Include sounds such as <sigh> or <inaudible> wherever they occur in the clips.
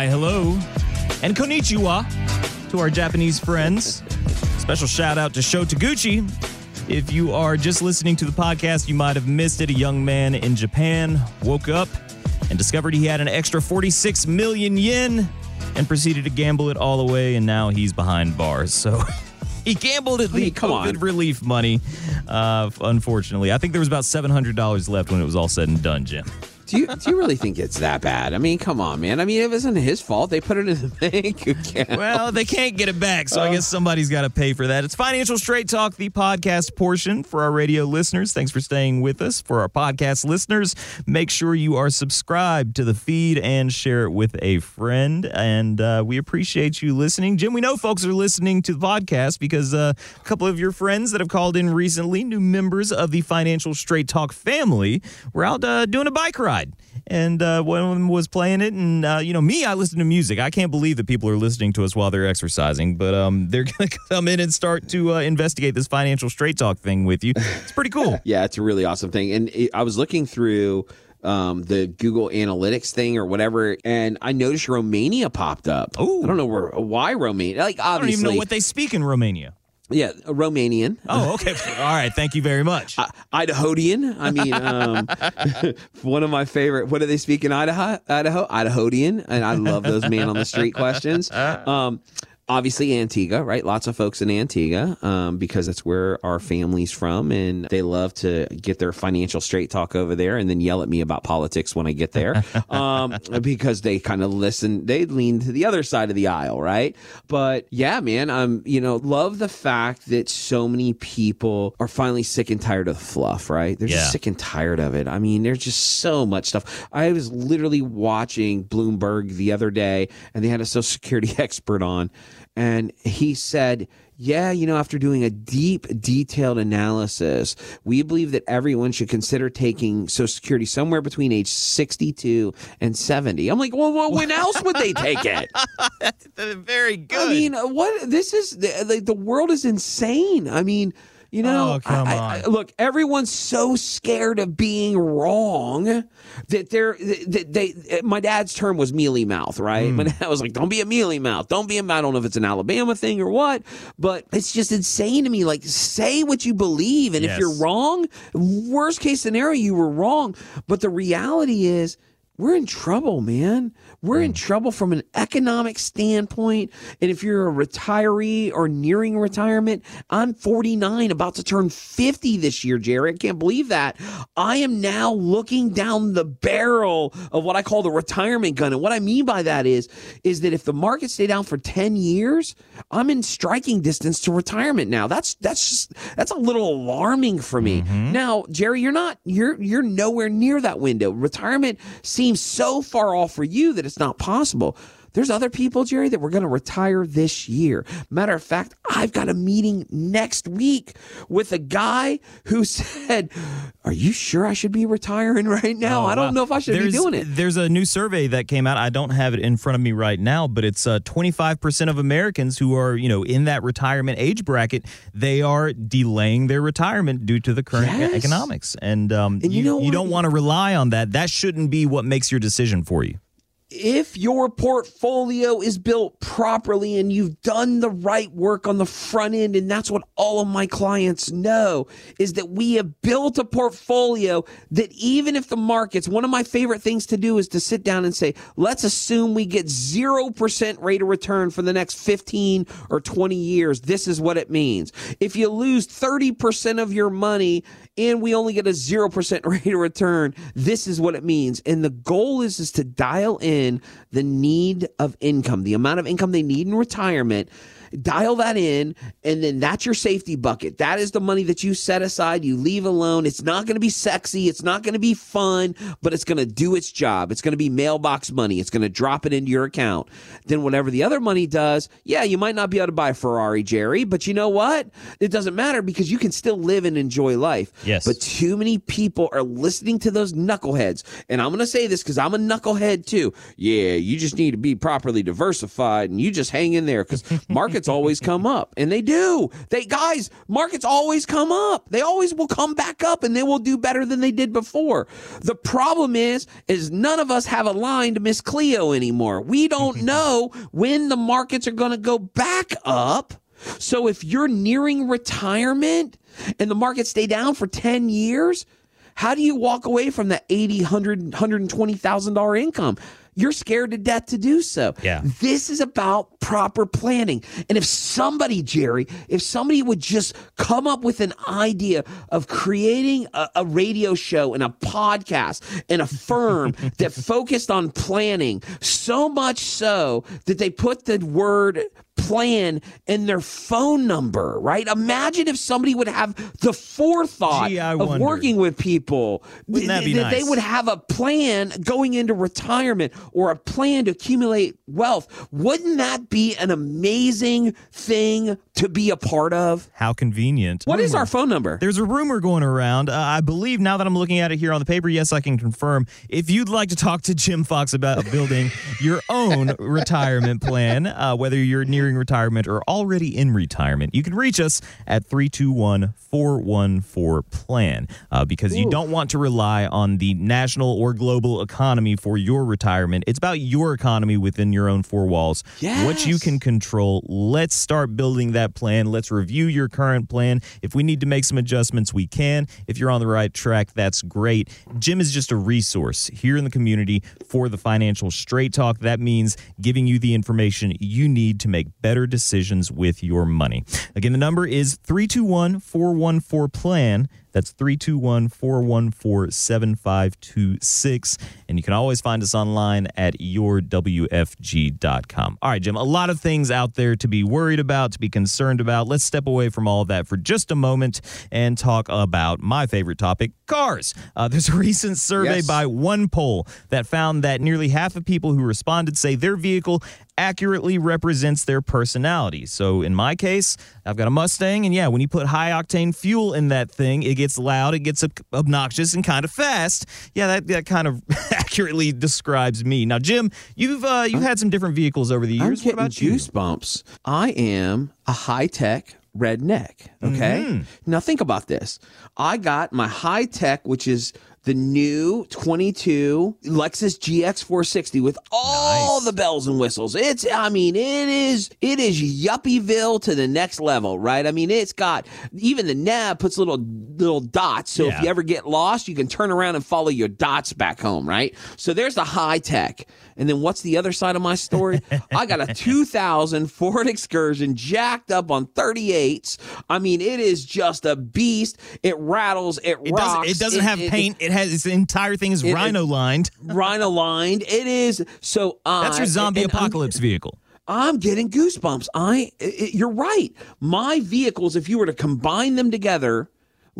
Hi, hello, and konnichiwa to our Japanese friends. Special shout out to Sho Taguchi. If you are just listening to the podcast, you might have missed it. A young man in Japan woke up and discovered he had an extra 46 million yen and proceeded to gamble it all away, and now he's behind bars. So <laughs> he gambled at the mean, come COVID on. relief money. Uh, unfortunately, I think there was about $700 left when it was all said and done, Jim. Do you do you really think it's that bad? I mean, come on, man. I mean, it wasn't his fault. They put it in the <laughs> bank account. Well, they can't get it back, so I Uh. guess somebody's got to pay for that. It's Financial Straight Talk, the podcast portion for our radio listeners. Thanks for staying with us. For our podcast listeners, make sure you are subscribed to the feed and share it with a friend. And uh, we appreciate you listening. Jim, we know folks are listening to the podcast because uh, a couple of your friends that have called in recently, new members of the Financial Straight Talk family, were out uh, doing a bike ride. And uh, one of them was playing it, and uh, you know me, I listen to music. I can't believe that people are listening to us while they're exercising, but um, <laughs> they're gonna come in and start to uh, investigate this financial straight talk thing with you. It's pretty cool. <laughs> Yeah, it's a really awesome thing. And it, I was looking through um, the Google Analytics thing or whatever, and I noticed Romania popped up. Ooh. I don't know where, why Romania. Like I don't obviously, even know what they speak in Romania. Yeah, a Romanian. Oh, okay. All right. Thank you very much. I- Idahoan. I mean, um, <laughs> one of my favorite. What do they speak in Idaho? Idaho, Idahoan, and I love those man on the street questions. Um, obviously, Antigua, right? Lots of folks in Antigua um, because that's where our family's from, and they love to get their financial straight talk over there, and then yell at me about politics when I get there, <laughs> um, because they kind of listen. They lean to the other side of the aisle, right? But yeah, man, I'm you know love the fact that so many people are finally sick and tired of the fluff, right? They're Yeah. just sick and tired of it. I mean, there's just so much stuff. I was literally watching Bloomberg the other day, and they had a Social Security <laughs> expert on, and he said. Yeah, you know, after doing a deep, detailed analysis, we believe that everyone should consider taking Social Security somewhere between age 62 and 70. I'm like, well, well when else would they take it? <laughs> very good. I mean, what this is the, like the world is insane. I mean, you know, Oh, come I- I- on. look, everyone's so scared of being wrong that they're that they. My dad's term was mealy mouth, right? Hmm. My dad was like, "Don't be a mealy mouth. Don't be a." I don't know if it's an Alabama thing or what, but it's just insane to me. Like, say what you believe, and if you're wrong, worst case scenario, you were wrong. But the reality is. We're in trouble, man. We're Hmm. in trouble from an economic standpoint. And if you're a retiree or nearing retirement, I'm 49, about to turn 50 this year, Jerry. I can't believe that. I am now looking down the barrel of what I call the retirement gun. And what I mean by that is, is that if the market stay down for 10 years, I'm in striking distance to retirement now. That's that's just that's a little alarming for me. Now, Jerry, you're not you're you're nowhere near that window. Retirement seems so far off for you that it's not possible. There's other people, Jerry, that were going to retire this year. Matter of fact, I've got a meeting next week with a guy who <laughs> said, Are you sure I should be retiring right now? Oh, I don't wow. know if I should There's- be doing it. There's a new survey that came out. I don't have it in front of me right now, but it's uh, 25% of Americans who are, you know, in that retirement age bracket, they are delaying their retirement due to the current Yes. economics. And, um, And you know you don't want to rely on that. That shouldn't be what makes your decision for you. If your portfolio is built properly and you've done the right work on the front end, and that's what all of my clients know, is that we have built a portfolio that even if the markets, one of my favorite things to do is to sit down and say, let's assume we get 0% rate of return for the next 15 or 20 years. This is what it means. If you lose 30% of your money and we only get a 0% <laughs> rate of return, this is what it means. And the goal is, is to dial in the need of income, the amount of income they need in retirement. Dial that in, and then that's your safety bucket. That is the money that you set aside, you leave alone. It's not going to be sexy, it's not going to be fun, but it's going to do its job. It's going to be mailbox money, it's going to drop it into your account. Then, whatever the other money does, yeah, you might not be able to buy a Ferrari, Jerry, but you know what? It doesn't matter because you can still live and enjoy life. Yes. But too many people are listening to those knuckleheads. And I'm going to say this because I'm a knucklehead too. Yeah, you just need to be properly diversified and you just hang in there because <laughs> markets markets always come up. And they do. They guys, markets always come up. They always will come back up and they will do better than they did before. The problem is is none of us have aligned Miss Cleo anymore. We don't <laughs> know when the markets are going to go back up. So if you're nearing retirement and the markets stay down for 10 years, how do you walk away from that 80, 100, $120,000 income? You're scared to death to do so. Yeah. This is about proper planning. And if somebody, Jerry, if somebody would just come up with an idea of creating a, a radio show and a podcast and a firm <laughs> that focused on planning, so much so that they put the word plan and their phone number, right? Imagine if somebody would have the forethought Gee, of wonder. working with people. Wouldn't that be they nice? would have a plan going into retirement or a plan to accumulate wealth. Wouldn't that be an amazing thing to be a part of? How convenient. What is Rumor. our phone number? There's a rumor going around. Uh, I believe now that I'm looking at it here on the paper, yes, I can confirm. If you'd like to talk to Jim Fox about building your own <laughs> retirement plan, uh, whether you're nearing retirement or already in retirement, you can reach us at 321 414 plan uh, because you don't want to rely on the national or global economy for your retirement. It's about your economy within your own four walls. What you can control. Let's start building that plan. Let's review your current plan. If we need to make some adjustments, we can. If you're on the right track, that's great. Jim is just a resource here in the community for the financial straight talk. That means giving you the information you need to make better decisions with your money. Again, the number is 321 414 PLAN. That's 321 414 7526. And you can always find us online at yourwfg.com. All right, Jim, a lot of things out there to be worried about, to be concerned about. Let's step away from all of that for just a moment and talk about my favorite topic cars. Uh, there's a recent survey Yes. by one poll that found that nearly half of people who responded say their vehicle accurately represents their personality. So in my case, I've got a Mustang, and yeah, when you put high octane fuel in that thing, it gets loud, it gets obnoxious, and kind of fast. Yeah, that, that kind of <laughs> accurately describes me. Now, Jim, you've uh, you've had some different vehicles over the years. I'm years. What getting about you? goosebumps. I am a high tech redneck. Okay. Mm-hmm. Now think about this. I got my high tech, which is the new 22 Lexus GX 460 with all Nice. the bells and whistles. It's, I mean, it is, it is yuppieville to the next level, right? I mean, it's got even the nav puts little little dots, so Yeah. if you ever get lost, you can turn around and follow your dots back home, right? So there's the high tech. And then what's the other side of my story? <laughs> I got a 2000 Ford Excursion jacked up on 38s. I mean, it is just a beast. It rattles, it, It rocks. doesn't, it doesn't have paint. It has its entire thing is it- rhino lined. <laughs> Rhino lined. It is so. That's your zombie and I'm- apocalypse vehicle. I'm getting goosebumps. I, i i- you're right. My vehicles, if you were to combine them together,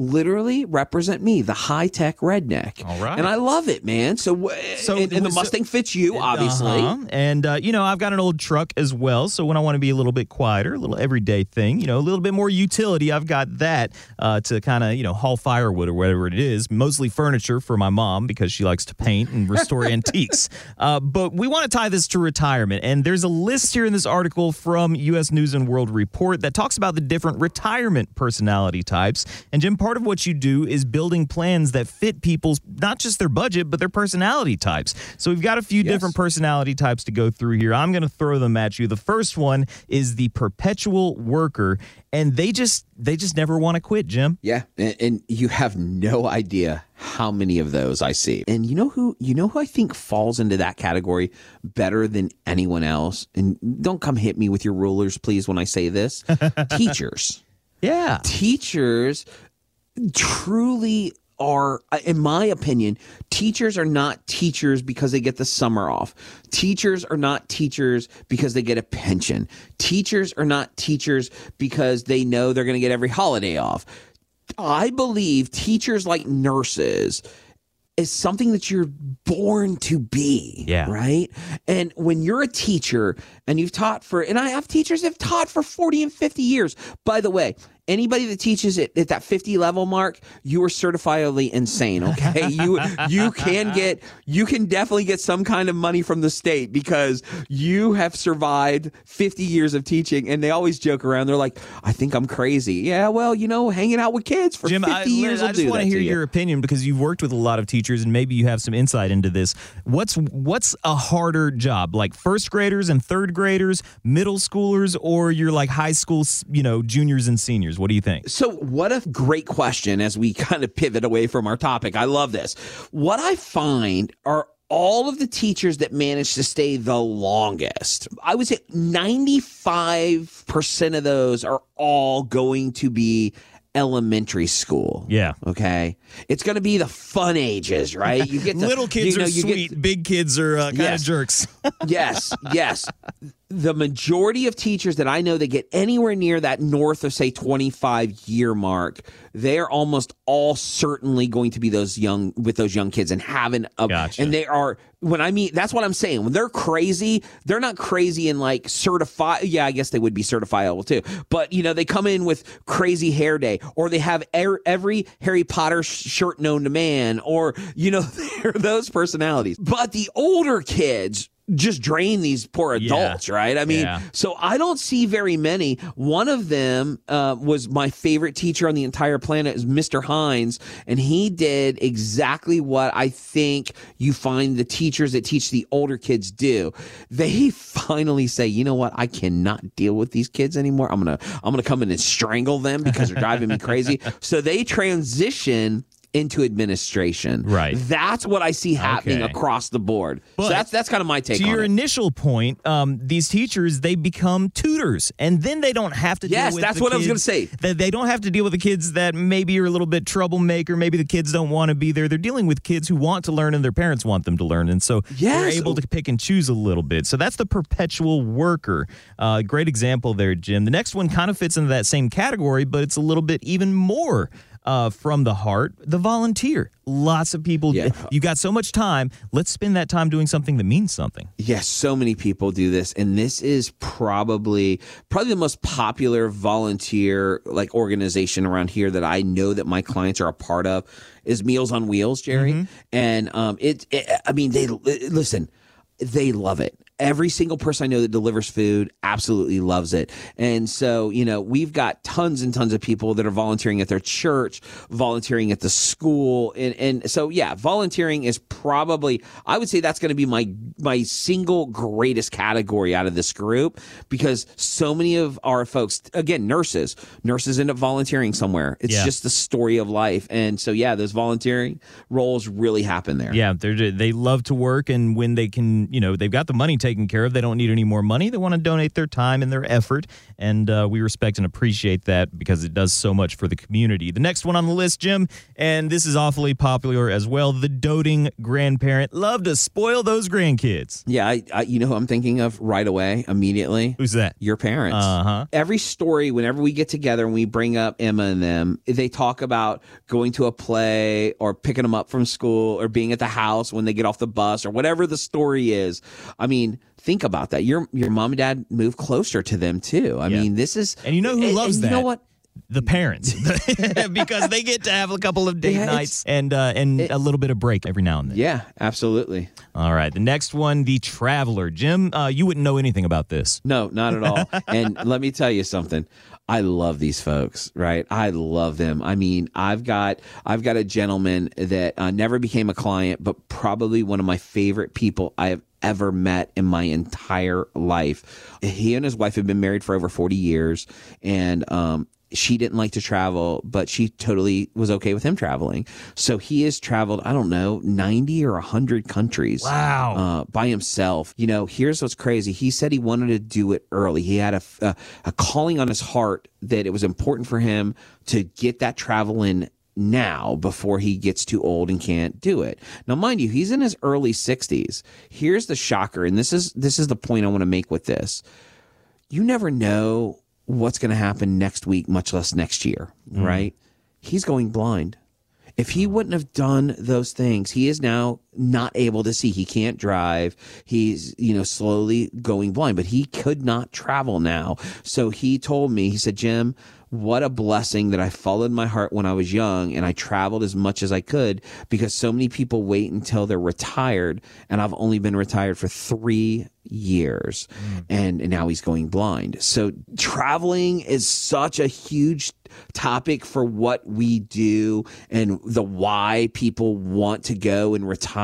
literally represent me, the high tech redneck. All right. and I love it, man. So, So- and, and the Mustang fits you, obviously. Uh-huh. And, uh, you know, I've got an old truck as well. So when I want to be a little bit quieter, a little everyday thing, you know, a little bit more utility, I've got that uh, to kind of, you know, haul firewood or whatever it is. Mostly furniture for my mom because she likes to paint and restore <laughs> antiques. Uh, but we want to tie this to retirement. And there's a list here in this article from U.S. News and World Report that talks about the different retirement personality types. And Jim, part of what you do is building plans that fit people's, not just their budget, but their personality types. So we've got a few Yes. different personality types to go through here. I'm going to throw them at you. The first one is the perpetual worker, and they just they just never want to quit, Jim. Yeah, and, and you have no idea how many of those I see. And you know who you know who I think falls into that category better than anyone else. And don't come hit me with your rulers, please, when I say this. <laughs> Teachers. Yeah. teachers truly are in my opinion teachers are not teachers because they get the summer off teachers are not teachers because they get a pension teachers are not teachers because they know they're going to get every holiday off i believe teachers like nurses is something that you're born to be. Yeah. Right. And when you're a teacher and you've taught for, and I have teachers that have taught for 40 and 50 years, by the way, anybody that teaches it at that 50 level mark, you are certifiably insane. Okay, <laughs> you you can get you can definitely get some kind of money from the state because you have survived 50 years of teaching. And they always joke around. They're like, "I think I'm crazy." Yeah, well, you know, hanging out with kids for Jim, 50 I, years I will just want to hear to your opinion because you've worked with a lot of teachers and maybe you have some insight into this. What's what's a harder job, like first graders and third graders, middle schoolers, or you're like high school, you know, juniors and seniors? What do you think? So, what a great question as we <laughs> kind of pivot away from our topic. I love this. What I find are all of the teachers that manage to stay the longest. I would say 95% of those are all going to be elementary school. Yeah. Okay. It's going to be the fun ages, right? You get <laughs> the, Little kids you know, are you get- sweet, big kids are uh, kind Yes. of jerks. <laughs> yes, yes. The majority of teachers that I know that get anywhere near that north of say 25 year mark, they're almost all certainly going to be those young with those young kids and having a Gotcha. and they are when I mean that's what I'm saying. When they're crazy, they're not crazy in like certified yeah, I guess they would be certifiable too. But you know, they come in with crazy hair day or they have er- every Harry Potter sh- shirt known to man or you know, <laughs> they're those personalities. But the older kids just drain these poor Yeah. adults, right? I mean, Yeah. so I don't see very many. One of them uh, was my favorite teacher on the entire planet, is Mr. Hines, and he did exactly what I think you find the teachers that teach the older kids do. They <laughs> finally say, you know what, I cannot deal with these kids anymore. I'm gonna I'm gonna come in and strangle them because they're driving me crazy. <laughs> So they transition into administration. Right. That's what I see happening Okay. across the board. But so that's that's kind of my take to your it. initial point, um, these teachers they become tutors, and then they don't have to. Yes, deal with that's the what I was gonna say. That they don't have to deal with the kids that maybe are a little bit troublemaker. Maybe the kids don't want to be there. They're dealing with kids who want to learn and their parents want them to learn, and so they're able to pick and choose a little bit. So that's the perpetual worker. Uh, great example there, Jim. The next one kind of fits into that same category, but it's a little bit even more. Uh, from the heart, the volunteer. Lots of people. Yeah. You got so much time. Let's spend that time doing something that means something. Yes, so many people do this, and this is probably probably the most popular volunteer like organization around here that I know that my clients are a part of is Meals on Wheels, Jerry. And um, it, it, I mean, they listen, they love it. Every single person I know that delivers food absolutely loves it. And so, you know, we've got tons and tons of people that are volunteering at their church, volunteering at the school. And, and so, yeah, volunteering is probably, I would say that's going to be my, my single greatest category out of this group because so many of our folks, again, nurses, nurses end up volunteering somewhere. It's Yeah. just the story of life. And so, yeah, those volunteering roles really happen there. Yeah, they they love to work, and when they can, you know, they've got the money taken care of. They don't need any more money. They want to donate their time and their effort, and uh, we respect and appreciate that because it does so much for the community. The next one on the list, Jim, and this is awfully popular as well. The doting grandparent love to spoil those grandkids. Yeah, I, I, you know who I'm thinking of right away, immediately? Who's that? Your parents. Uh huh. Every story, whenever we get together and we bring up Emma and them, they talk about going to a play or picking them up from school or being at the house when they get off the bus or whatever the story is. I mean, think about that. Your your mom and dad move closer to them too. I Yeah. mean, this is And you know who and- loves and that? You know what? The parents, <laughs> because they get to have a couple of date Yeah, nights and uh, and a little bit of break every now and then. Yeah, absolutely. All right, the next one, the traveler. Jim, uh, you wouldn't know anything about this. No, not at all. <laughs> and let me tell you something. I love these folks, right? I love them. I mean, I've got I've got a gentleman that uh, never became a client, but probably one of my favorite people I have ever met in my entire life. He and his wife have been married for over 40 years and um she didn't like to travel, but she totally was okay with him traveling. So he has traveled, I don't know, 90 or 100 countries Wow. uh, by himself. You know, here's what's crazy. He said he wanted to do it early. He had a, a, a calling on his heart that it was important for him to get that travel in now before he gets too old and can't do it. Now mind you, he's in his early 60s. Here's the shocker and this is this is the point I want to make with this. You never know what's going to happen next week much less next year, mm-hmm. right? He's going blind. If he uh-huh. wouldn't have done those things, he is now not able to see. He can't drive. He's, you know, slowly going blind, but he could not travel now. So he told me, he said, Jim, what a blessing that I followed my heart when I was young and I traveled as much as I could because so many people wait until they're retired and I've only been retired for three years mm. and, and now he's going blind. So traveling is such a huge topic for what we do and the why people want to go and retire.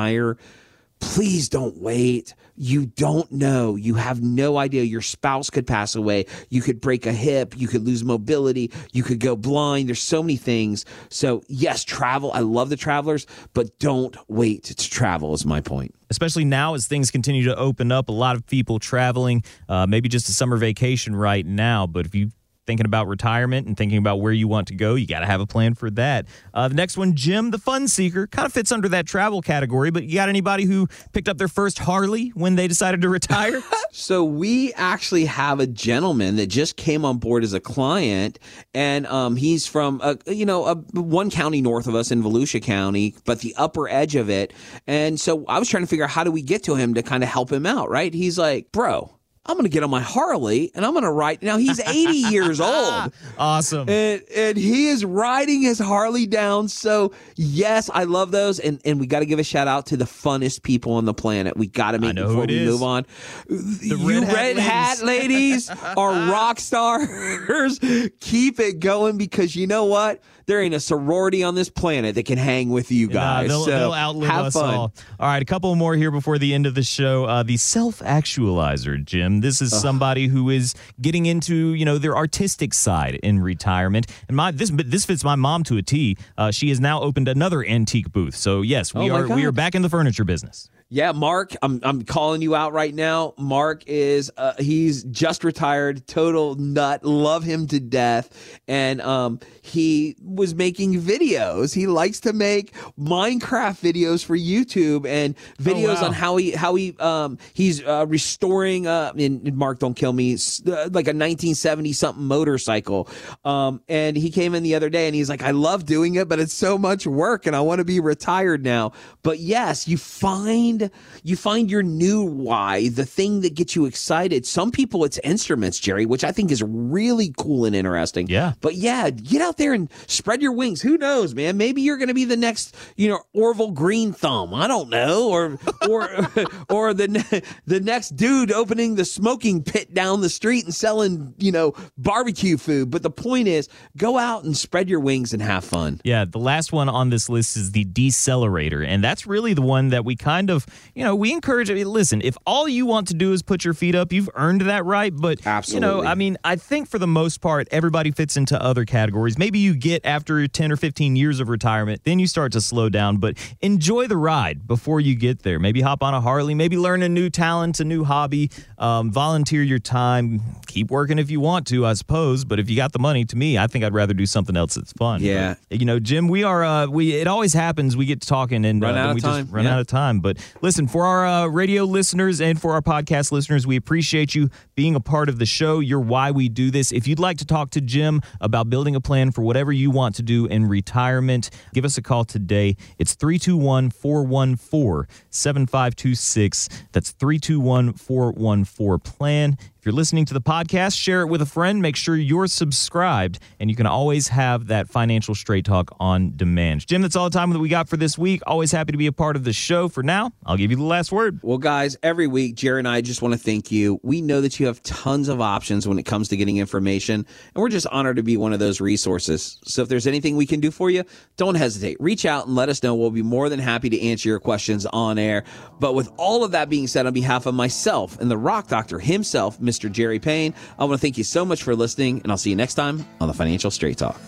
Please don't wait you don't know. You have no idea. Your spouse could pass away. You could break a hip. You could lose mobility. You could go blind. There's so many things. So, yes, travel. I love the travelers, but don't wait to travel, is my point especially now as things continue to open up. A lot of people traveling, uh, maybe just a summer vacation right now. But if you thinking about retirement and thinking about where you want to go, you got to have a plan for that. Uh, the next one, Jim the Fun Seeker, kind of fits under that travel category, but you got anybody who picked up their first Harley when they decided to retire? <laughs> so we actually have a gentleman that just came on board as a client, and um, he's from, a, you know, a, one county north of us in Volusia County, but the upper edge of it. And so I was trying to figure out how do we get to him to kind of help him out, right? He's like, bro, I'm going to get on my Harley and I'm going to ride. Now he's 80 <laughs> years old. Awesome. And, and he is riding his Harley down. So yes, I love those. And, and we got to give a shout out to the funnest people on the planet. We got to make before we is. move on. The you red, red hat, ladies, hat ladies are rock stars. <laughs> Keep it going because you know what? There ain't a sorority on this planet that can hang with you guys. they'll, so they'll outlive us fun. all. All right, a couple more here before the end of the show. Uh, the self actualizer, Jim. This is Ugh. somebody who is getting into you know their artistic side in retirement. And my this this fits my mom to a T. Uh, she has now opened another antique booth. So yes, we oh are God. we are back in the furniture business. Yeah, Mark, I'm I'm calling you out right now. Mark is uh, he's just retired, total nut, love him to death, and um he was making videos. He likes to make Minecraft videos for YouTube and videos oh, wow. on how he how he um he's uh, restoring uh and Mark don't kill me uh, like a 1970 something motorcycle. Um and he came in the other day and he's like I love doing it but it's so much work and I want to be retired now. But yes, you find you find your new why, the thing that gets you excited. Some people it's instruments, Jerry, which I think is really cool and interesting. Yeah. But yeah, get out there and spread your wings. Who knows, man? Maybe you're going to be the next, you know, Orville Green Thumb. I don't know, or or <laughs> or the the next dude opening the smoking pit down the street and selling, you know, barbecue food. But the point is, go out and spread your wings and have fun. Yeah, the last one on this list is the decelerator, and that's really the one that we kind of, you know, we encourage. I mean, listen, if all you want to do is put your feet up, you've earned that right. But Absolutely. you know, I mean, I think for the most part, everybody fits into other categories. Maybe you get after 10 or 15 years of retirement, then you start to slow down, but enjoy the ride before you get there. Maybe hop on a Harley, maybe learn a new talent, a new hobby, um, volunteer your time, keep working if you want to, I suppose. But if you got the money, to me, I think I'd rather do something else that's fun. Yeah. But, you know, Jim, we are, uh, we, it always happens. We get to talking and uh, we just run yeah. out of time. But listen, for our uh, radio listeners and for our podcast listeners, we appreciate you being a part of the show. You're why we do this. If you'd like to talk to Jim about building a plan for whatever you want to do in retirement, give us a call today. It's 321 414 7526. That's 321 414 plan you're listening to the podcast, share it with a friend. Make sure you're subscribed, and you can always have that financial straight talk on demand. Jim, that's all the time that we got for this week. Always happy to be a part of the show. For now, I'll give you the last word. Well, guys, every week, Jerry and I just want to thank you. We know that you have tons of options when it comes to getting information, and we're just honored to be one of those resources. So if there's anything we can do for you, don't hesitate. Reach out and let us know. We'll be more than happy to answer your questions on air. But with all of that being said, on behalf of myself and the Rock Doctor himself, Mr. Mr. Jerry Payne. I want to thank you so much for listening, and I'll see you next time on the Financial Straight Talk.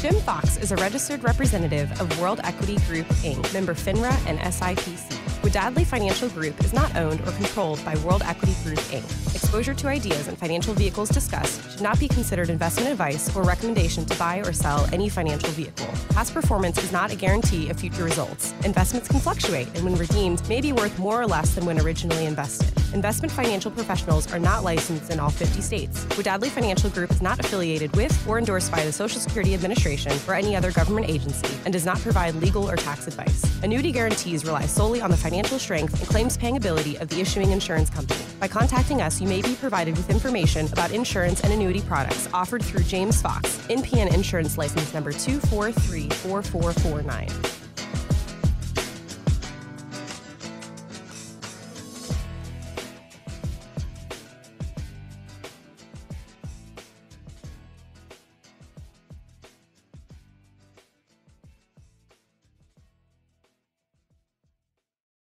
Jim Fox is a registered representative of World Equity Group, Inc., member FINRA and SIPC. Wadadli Financial Group is not owned or controlled by World Equity Group, Inc Exposure to ideas and financial vehicles discussed should not be considered investment advice or recommendation to buy or sell any financial vehicle. Past performance is not a guarantee of future results. Investments can fluctuate and when redeemed may be worth more or less than when originally invested. Investment financial professionals are not licensed in all 50 states. Wadadli Financial Group is not affiliated with or endorsed by the Social Security Administration or any other government agency and does not provide legal or tax advice. Annuity guarantees rely solely on the financial strength and claims paying ability of the issuing insurance company. By contacting us, you may be provided with information about insurance and annuity products offered through James Fox, NPN Insurance License Number 2434449.